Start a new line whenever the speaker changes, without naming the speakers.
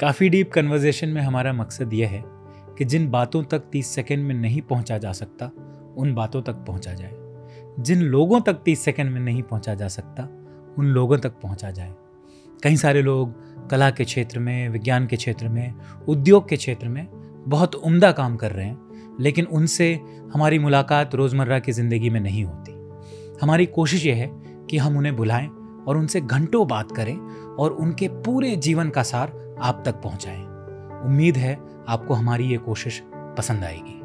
काफ़ी deep conversation में हमारा मकसद यह है कि जिन बातों तक 30 सेकंड में नहीं पहुँचा जा सकता, उन बातों तक पहुँचा जाए। जिन लोगों तक 30 सेकंड में नहीं पहुँचा जा सकता, उन लोगों तक पहुँचा जाए। कई सारे लोग कला के क्षेत्र में, विज्ञान के क्षेत्र में, उद्योग के क्षेत्र में बहुत उम्दा काम कर रहे हैं, लेकिन उनसे हमारी मुलाकात रोज़मर्रा की ज़िंदगी में नहीं होती। हमारी कोशिश ये है कि हम उन्हें बुलाएँ और उनसे घंटों बात करें और उनके पूरे जीवन का सार आप तक पहुंचाएँ। उम्मीद है आपको हमारी ये कोशिश पसंद आएगी।